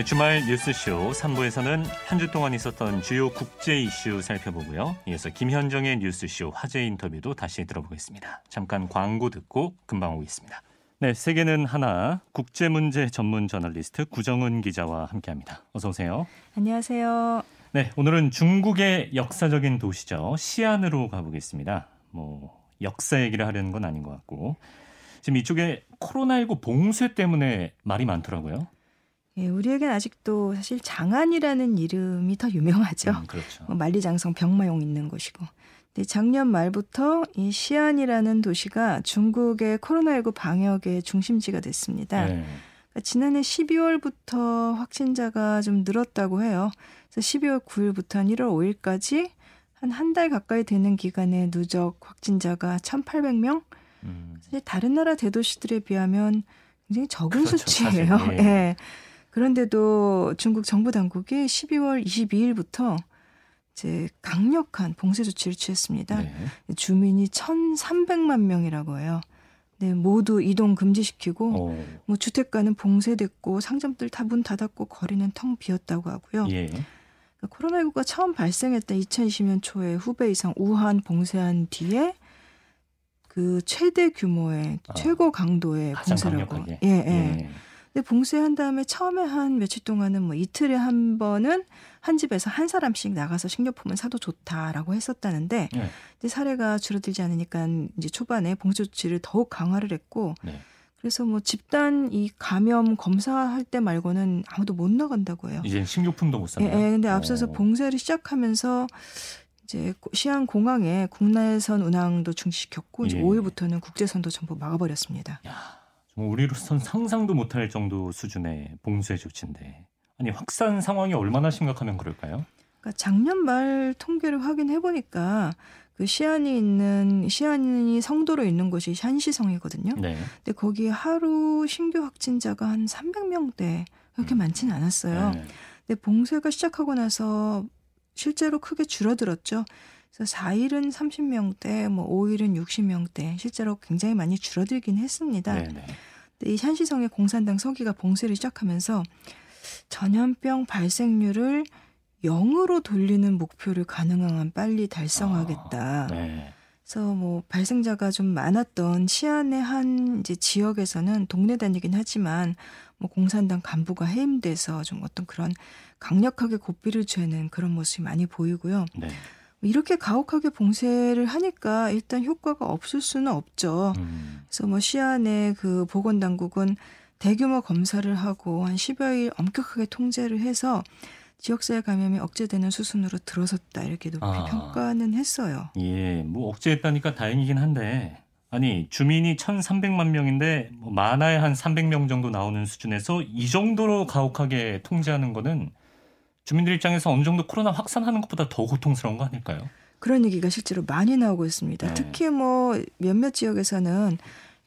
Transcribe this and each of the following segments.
네, 주말 뉴스쇼 3부에서는 한 주 동안 있었던 주요 국제 이슈 살펴보고요. 이어서 김현정의 뉴스쇼 화제 인터뷰도 다시 들어보겠습니다. 잠깐 광고 듣고 금방 오겠습니다. 네, 세계는 하나 국제 문제 전문 저널리스트 구정은 기자와 함께합니다. 어서 오세요. 안녕하세요. 네, 오늘은 중국의 역사적인 도시죠. 시안으로 가보겠습니다. 뭐 역사 얘기를 하려는 건 아닌 것 같고 지금 이쪽에 코로나19 봉쇄 때문에 말이 많더라고요. 예, 우리에겐 아직도 사실 장안이라는 이름이 더 유명하죠. 음, 그렇죠. 뭐 만리장성 병마용 있는 곳이고. 근데 작년 말부터 이 시안이라는 도시가 중국의 코로나19 방역의 중심지가 됐습니다. 네. 그러니까 지난해 12월부터 확진자가 좀 늘었다고 해요. 그래서 12월 9일부터 한 1월 5일까지 한 한 달 가까이 되는 기간에 누적 확진자가 1,800명? 음, 사실 다른 나라 대도시들에 비하면 굉장히 적은 그렇죠, 수치예요. 예. 예. 그런데도 중국 정부 당국이 12월 22일부터 이제 강력한 봉쇄 조치를 취했습니다. 네. 주민이 1,300만 명이라고 해요. 네, 모두 이동 금지시키고 어, 뭐 주택가는 봉쇄됐고 상점들 다 문 닫았고 거리는 텅 비었다고 하고요. 예. 그러니까 코로나19가 처음 발생했던 2020년 초에 후베이 성 우한 봉쇄한 뒤에 그 최대 규모의 아, 최고 강도의 봉쇄라고. 강력하게. 예, 예. 근데 봉쇄한 다음에 처음에 한 며칠 동안은 뭐 이틀에 한 번은 한 집에서 한 사람씩 나가서 식료품을 사도 좋다라고 했었다는데 네. 이제 사례가 줄어들지 않으니까 이제 초반에 봉쇄 조치를 더욱 강화를 했고 네. 그래서 뭐 집단 이 감염 검사할 때 말고는 아무도 못 나간다고 해요. 이제 식료품도 못 예, 삽니다. 예, 근데 앞서서 어, 봉쇄를 시작하면서 이제 시안 공항에 국내선 운항도 중지시켰고 이제 예. 5일부터는 국제선도 전부 막아버렸습니다. 정말 우리로선 상상도 못할 정도 수준의 봉쇄 조치인데 아니 확산 상황이 얼마나 심각하면 그럴까요? 그러니까 작년 말 통계를 확인해 보니까 그 시안이 있는 시안이 성도로 있는 곳이 샨시성이거든요. 네. 근데 거기 하루 신규 확진자가 한 300명대 그렇게 음. 많지는 않았어요. 네. 근데 봉쇄가 시작하고 나서 실제로 크게 줄어들었죠. 그래서 4일은 30명대, 뭐 5일은 60명대, 실제로 굉장히 많이 줄어들긴 했습니다. 네. 네. 근데 이 샨시성의 공산당 서기가 봉쇄를 시작하면서 전염병 발생률을 0으로 돌리는 목표를 가능한 한 빨리 달성하겠다. 네. 그래서 뭐 발생자가 좀 많았던 시안의 한 이제 지역에서는 동네 다니긴 하지만 뭐 공산당 간부가 해임돼서 좀 어떤 그런 강력하게 고삐를 죄는 그런 모습이 많이 보이고요. 네. 이렇게 가혹하게 봉쇄를 하니까 일단 효과가 없을 수는 없죠. 음, 그래서 뭐 시안의 그 보건 당국은 대규모 검사를 하고 한 10여일 엄격하게 통제를 해서 지역사회 감염이 억제되는 수순으로 들어섰다 이렇게 높이 아. 평가는 했어요. 예, 뭐 억제했다니까 다행이긴 한데 아니 주민이 1,300만 명인데 뭐 많아야 한 300명 정도 나오는 수준에서 이 정도로 가혹하게 통제하는 거는 주민들 입장에서 어느 정도 코로나 확산하는 것보다 더 고통스러운 거 아닐까요? 그런 얘기가 실제로 많이 나오고 있습니다. 네. 특히 뭐 몇몇 지역에서는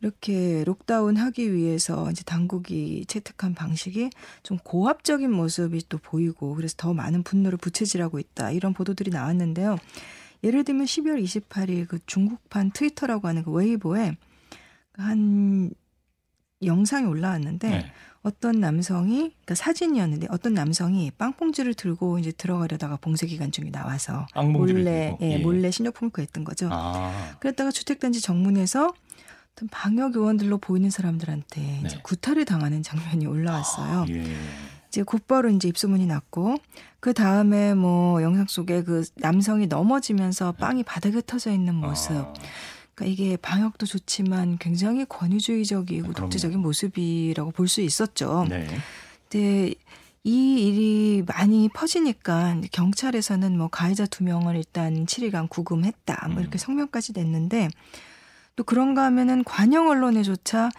이렇게 록다운 하기 위해서 이제 당국이 채택한 방식이 좀 고압적인 모습이 또 보이고 그래서 더 많은 분노를 부채질하고 있다 이런 보도들이 나왔는데요. 예를 들면 12월 28일 그 중국판 트위터라고 하는 그 웨이보에 한 영상이 올라왔는데 네. 어떤 남성이 그러니까 사진이었는데 어떤 남성이 빵봉지를 들고 이제 들어가려다가 봉쇄 기간 중에 나와서 몰래. 예, 예. 몰래 신호품을 구했던 거죠. 아, 그랬다가 주택단지 정문에서 어떤 방역 요원들로 보이는 사람들한테 이제 네. 구타를 당하는 장면이 올라왔어요. 아, 예. 이제 곧바로 이제 입소문이 났고 그 다음에 뭐 영상 속에 그 남성이 넘어지면서 빵이 바닥에 터져 있는 모습. 아, 그러니까 이게 방역도 좋지만 굉장히 권위주의적이고 아, 그럼요. 독재적인 모습이라고 볼 수 있었죠. 네. 근데 이 일이 많이 퍼지니까 경찰에서는 뭐 가해자 두 명을 일단 7일간 구금했다. 뭐 음. 이렇게 성명까지 냈는데 또 그런가 하면은 관영 언론에조차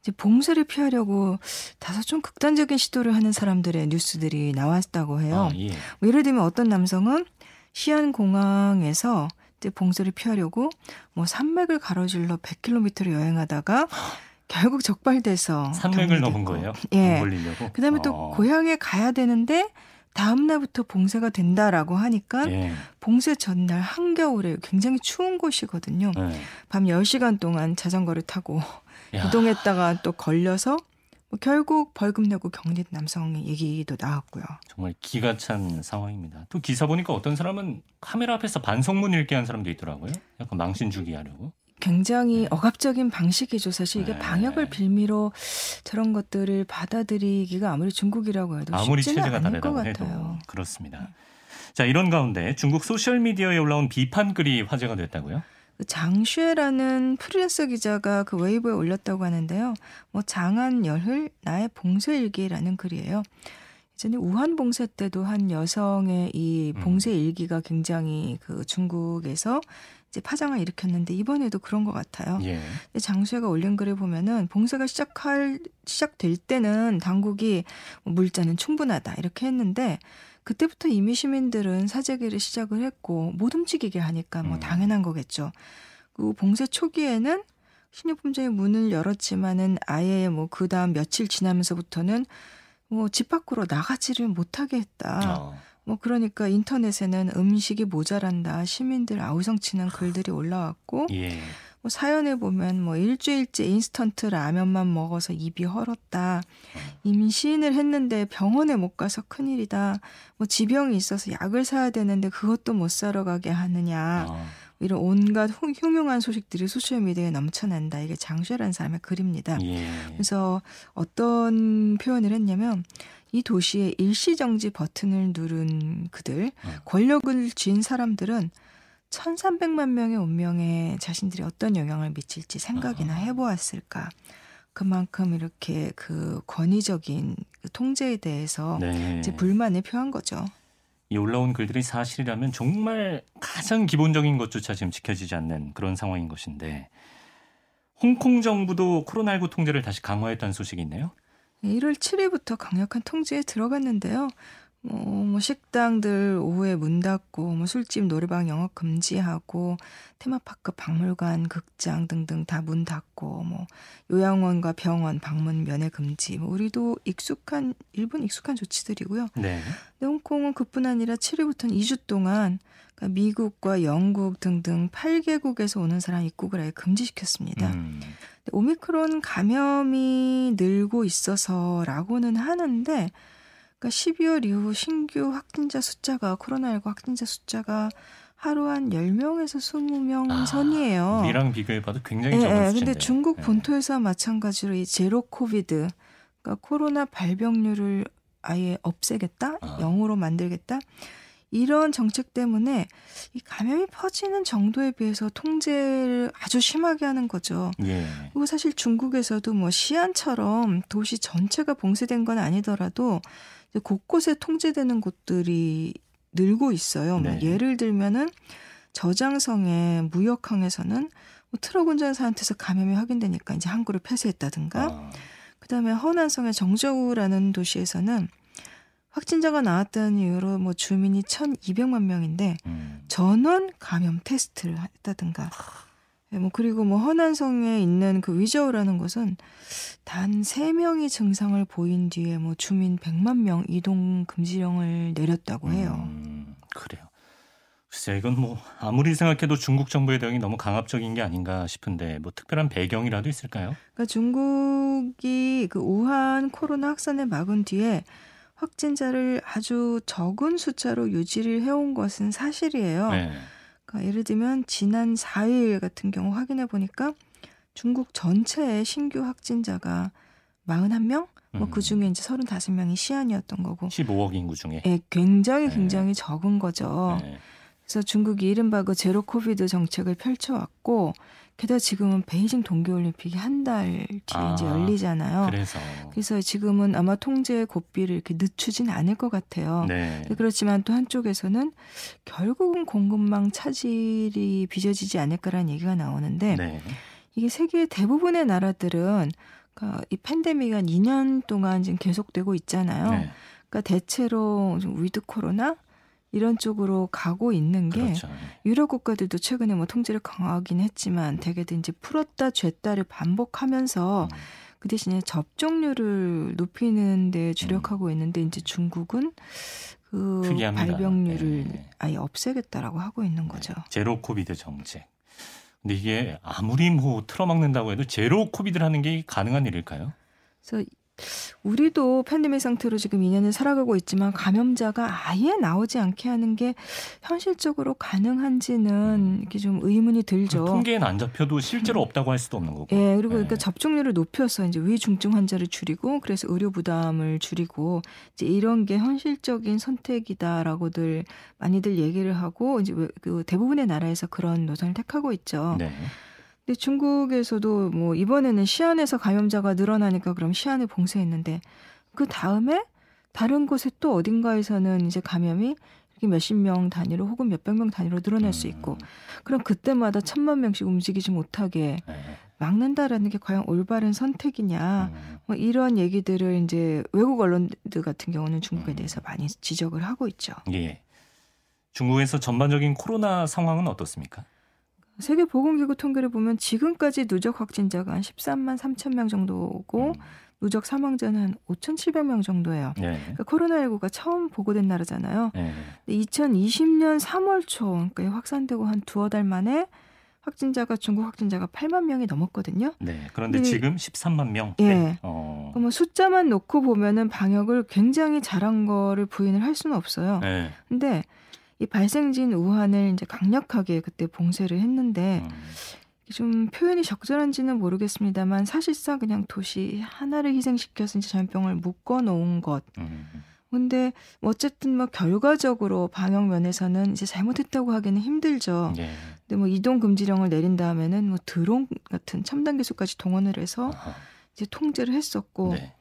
이제 봉쇄를 피하려고 다소 좀 극단적인 시도를 하는 사람들의 뉴스들이 나왔다고 해요. 아, 예. 뭐 예를 들면 어떤 남성은 시안 공항에서 이제 봉쇄를 피하려고 뭐 산맥을 가로질러 100km를 여행하다가 결국 적발돼서 산맥을. 넘은 거예요? 예. 안 걸리려고? 그다음에 또 어. 고향에 가야 되는데 다음 날부터 봉쇄가 된다라고 하니까 예. 봉쇄 전날 한겨울에 굉장히 추운 곳이거든요. 네. 밤 10시간 동안 자전거를 타고 야, 이동했다가 또 걸려서 뭐 결국 벌금 내고 격리 남성의 얘기도 나왔고요. 정말 기가 찬 상황입니다. 또 기사 보니까 어떤 사람은 카메라 앞에서 반성문 읽게 한 사람도 있더라고요. 약간 망신 주기 하려고. 굉장히 억압적인 방식이죠. 사실 이게 네. 방역을 빌미로 저런 것들을 받아들이기가 아무리 중국이라고 해도 아무리 쉽지는 않을 것 같아요. 그렇습니다. 자 이런 가운데 중국 소셜 미디어에 올라온 비판 글이 화제가 됐다고요? 그 장쉐라는 프리랜서 기자가 그 웨이브에 올렸다고 하는데요. 뭐 장안 열흘 나의 봉쇄 일기라는 글이에요. 예전에 우한 봉쇄 때도 한 여성의 이 음. 봉쇄 일기가 굉장히 그 중국에서 이제 파장을 일으켰는데 이번에도 그런 것 같아요. 예. 장수혜가 올린 글을 보면은 봉쇄가 시작할 시작될 때는 당국이 뭐 물자는 충분하다 이렇게 했는데 그때부터 이미 시민들은 사재기를 시작을 했고 못 움직이게 하니까 뭐 음. 당연한 거겠죠. 그 봉쇄 초기에는 신용품점의 문을 열었지만은 아예 뭐 그 다음 며칠 지나면서부터는 뭐 집 밖으로 나가지를 못하게 했다. 어. 뭐 그러니까 인터넷에는 음식이 모자란다 시민들 아우성치는 글들이 올라왔고 예. 뭐 사연에 보면 뭐 일주일째 인스턴트 라면만 먹어서 입이 헐었다. 임신을 했는데 병원에 못 가서 큰일이다. 뭐 지병이 있어서 약을 사야 되는데 그것도 못 사러 가게 하느냐. 어. 이런 온갖 흉- 흉흉한 소식들이 소셜미디어에 넘쳐난다. 이게 장쉐라는 사람의 글입니다. 예. 그래서 어떤 표현을 했냐면 이 도시에 일시정지 버튼을 누른 그들, 어. 권력을 쥔 사람들은 1300만 명의 운명에 자신들이 어떤 영향을 미칠지 생각이나 아. 해보았을까. 그만큼 이렇게 그 권위적인 그 통제에 대해서 네. 이제 불만을 표한 거죠. 이 올라온 글들이 사실이라면 정말 가장 기본적인 것조차 지금 지켜지지 않는 그런 상황인 것인데 홍콩 정부도 코로나19 통제를 다시 강화했다는 소식이 있네요. 1월 7일부터 강력한 통제에 들어갔는데요. 뭐, 뭐 식당들 오후에 문 닫고 뭐 술집 노래방 영업 금지하고 테마파크 박물관 극장 등등 다 문 닫고 뭐 요양원과 병원 방문 면회 금지 뭐 우리도 익숙한 일본 익숙한 조치들이고요. 네. 근데 홍콩은 그뿐 아니라 7일부터는 2주 동안 그러니까 미국과 영국 등등 8개국에서 오는 사람 입국을 아예 금지시켰습니다. 음. 오미크론 감염이 늘고 있어서라고는 하는데 그러니까 12월 이후 신규 확진자 숫자가 코로나19 확진자 숫자가 하루 한 10명에서 20명 아, 선이에요. 우리랑 비교해 봐도 굉장히 예, 적은 예. 수치인데. 근데 중국 예. 본토에서 마찬가지로 이 제로 코비드 그러니까 코로나 발병률을 아예 없애겠다, 아. 영으로 만들겠다. 이런 정책 때문에 이 감염이 퍼지는 정도에 비해서 통제를 아주 심하게 하는 거죠. 예. 그리고 사실 중국에서도 뭐 시안처럼 도시 전체가 봉쇄된 건 아니더라도 곳곳에 통제되는 곳들이 늘고 있어요. 뭐 네. 예를 들면은 저장성의 무역항에서는 뭐 트럭 운전사한테서 감염이 확인되니까 이제 항구를 폐쇄했다든가 아, 그다음에 허난성의 정저우라는 도시에서는 확진자가 나왔다는 이유로 뭐 주민이 1,200만 명인데 음. 전원 감염 테스트를 했다든가. 예, 뭐 그리고 뭐 허난성에 있는 그 위저우라는 곳은 단 3명이 증상을 보인 뒤에 뭐 주민 100만 명 이동 금지령을 내렸다고 해요. 음, 그래요. 글쎄 이건 뭐 아무리 생각해도 중국 정부의 대응이 너무 강압적인 게 아닌가 싶은데 뭐 특별한 배경이라도 있을까요? 그러니까 중국이 그 우한 코로나 확산을 막은 뒤에 확진자를 아주 적은 숫자로 유지를 해온 것은 사실이에요. 네. 그러니까 예를 들면 지난 4일 같은 경우 확인해 보니까 중국 전체의 신규 확진자가 41명? 뭐 음. 그 중에 이제 35명이 시안이었던 거고. 15억 인구 중에. 예, 굉장히 네. 굉장히 적은 거죠. 네. 그래서 중국이 이른바 그 제로 코비드 정책을 펼쳐왔고, 게다가 지금은 베이징 동계올림픽이 한 달 뒤에 아, 이제 열리잖아요. 그래서 그래서 지금은 아마 통제의 고삐를 이렇게 늦추진 않을 것 같아요. 네. 그렇지만 또 한쪽에서는 결국은 공급망 차질이 빚어지지 않을까라는 얘기가 나오는데 네. 이게 세계 대부분의 나라들은 그러니까 이 팬데믹이 한 2년 동안 지금 계속되고 있잖아요. 네. 그러니까 대체로 좀 with 코로나 이런 쪽으로 가고 있는 게 그렇죠. 유럽 국가들도 최근에 뭐 통제를 강화하긴 했지만 대개도 이제 풀었다 쥐었다를 반복하면서 음. 그 대신에 접종률을 높이는 데 주력하고 있는데 이제 중국은 그 특이합니다. 발병률을 네. 아예 없애겠다라고 하고 있는 거죠. zero COVID 정책. 근데 이게 아무리 뭐 틀어막는다고 해도 제로 코비드를 하는 게 가능한 일일까요? 그래서 우리도 팬데믹 상태로 지금 2년을 살아가고 있지만 감염자가 아예 나오지 않게 하는 게 현실적으로 가능한지는 이게 좀 의문이 들죠. 통계는 안 잡혀도 실제로 없다고 할 수도 없는 거고. 예, 그리고 그러니까 접종률을 높여서 이제 위중증 환자를 줄이고 그래서 의료 부담을 줄이고 이제 이런 게 현실적인 선택이다라고들 많이들 얘기를 하고 이제 그 대부분의 나라에서 그런 노선을 택하고 있죠. 네. 근데 중국에서도 뭐 이번에는 시안에서 감염자가 늘어나니까 그럼 시안을 봉쇄했는데 그 다음에 다른 곳에 또 어딘가에서는 이제 감염이 이렇게 몇십 명 단위로 혹은 몇백 명 단위로 늘어날 수 있고 음. 그럼 그때마다 천만 명씩 움직이지 못하게 네. 막는다라는 게 과연 올바른 선택이냐 음. 뭐 이런 얘기들을 이제 외국 언론들 같은 경우는 중국에 음. 대해서 많이 지적을 하고 있죠. 예. 중국에서 전반적인 코로나 상황은 어떻습니까? 세계보건기구 통계를 보면 지금까지 누적 확진자가 한 13만 3천 명 정도고 음. 누적 사망자는 한 5,700명 정도예요. 네. 그러니까 코로나19가 처음 보고된 나라잖아요. 네. 2020년 3월 초, 그러니까 확산되고 한 두어 달 만에 확진자가 중국 확진자가 8만 명이 넘었거든요. 네. 그런데 지금 13만 명. 예. 네. 어. 뭐 숫자만 놓고 보면은 방역을 굉장히 잘한 거를 부인을 할 수는 없어요. 네. 근데 이 발생지인 우한을 이제 강력하게 그때 봉쇄를 했는데 음. 좀 표현이 적절한지는 모르겠습니다만 사실상 그냥 도시 하나를 희생시켜서 이제 전염병을 묶어 놓은 것. 음. 근데 어쨌든 뭐 결과적으로 방역 면에서는 이제 잘못했다고 하기는 힘들죠. 예. 근데 뭐 이동 금지령을 내린 다음에는 뭐 드론 같은 첨단 기술까지 동원을 해서 아하. 이제 통제를 했었고 네.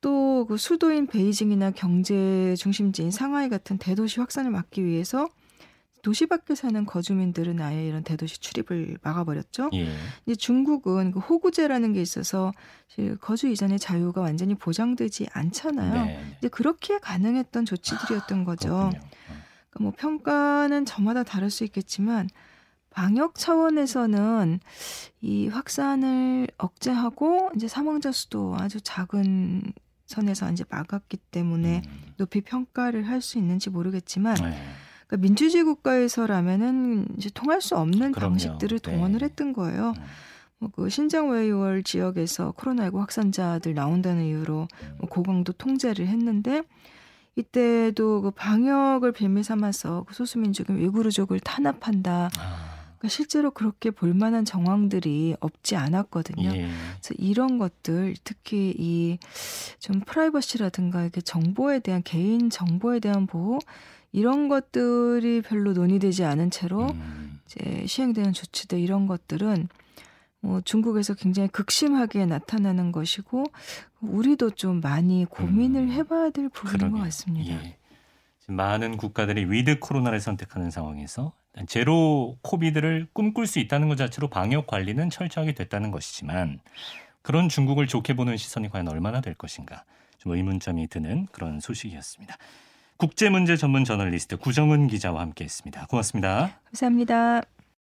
또 그 수도인 베이징이나 경제 중심지인 상하이 같은 대도시 확산을 막기 위해서 도시 밖에 사는 거주민들은 아예 이런 대도시 출입을 막아버렸죠. 예. 이제 중국은 그 호구제라는 게 있어서 거주 이전의 자유가 완전히 보장되지 않잖아요. 네. 이제 그렇게 가능했던 조치들이었던 아, 거죠. 그러니까 뭐 평가는 저마다 다를 수 있겠지만 방역 차원에서는 이 확산을 억제하고 이제 사망자 수도 아주 작은 선에서 이제 막았기 때문에 음. 높이 평가를 할 수 있는지 모르겠지만 네. 그러니까 민주주의 국가에서라면은 이제 통할 수 없는 그럼요. 방식들을 네. 동원을 네. 했던 거예요. 음. 뭐그 신장 웨이월 지역에서 코로나19 확산자들 나온다는 이유로 뭐 고강도 통제를 했는데 이때도 그 방역을 빌미 삼아서 그 소수민족인 외구르족을 탄압한다. 아. 그러니까 실제로 그렇게 볼 만한 정황들이 없지 않았거든요. 예. 그래서 이런 것들 특히 이 좀 프라이버시라든가 이렇게 정보에 대한 개인 정보에 대한 보호 이런 것들이 별로 논의되지 않은 채로 음. 이제 시행되는 조치들 이런 것들은 뭐 중국에서 굉장히 극심하게 나타나는 것이고 우리도 좀 많이 고민을 음. 해봐야 될 부분인 그러게. 것 같습니다. 예. 많은 국가들이 with 코로나를 선택하는 상황에서 zero COVID를 꿈꿀 수 있다는 것 자체로 방역 관리는 철저하게 됐다는 것이지만 그런 중국을 좋게 보는 시선이 과연 얼마나 될 것인가 좀 의문점이 드는 그런 소식이었습니다. 국제 문제 전문 저널리스트 구정은 기자와 함께했습니다. 고맙습니다. 감사합니다.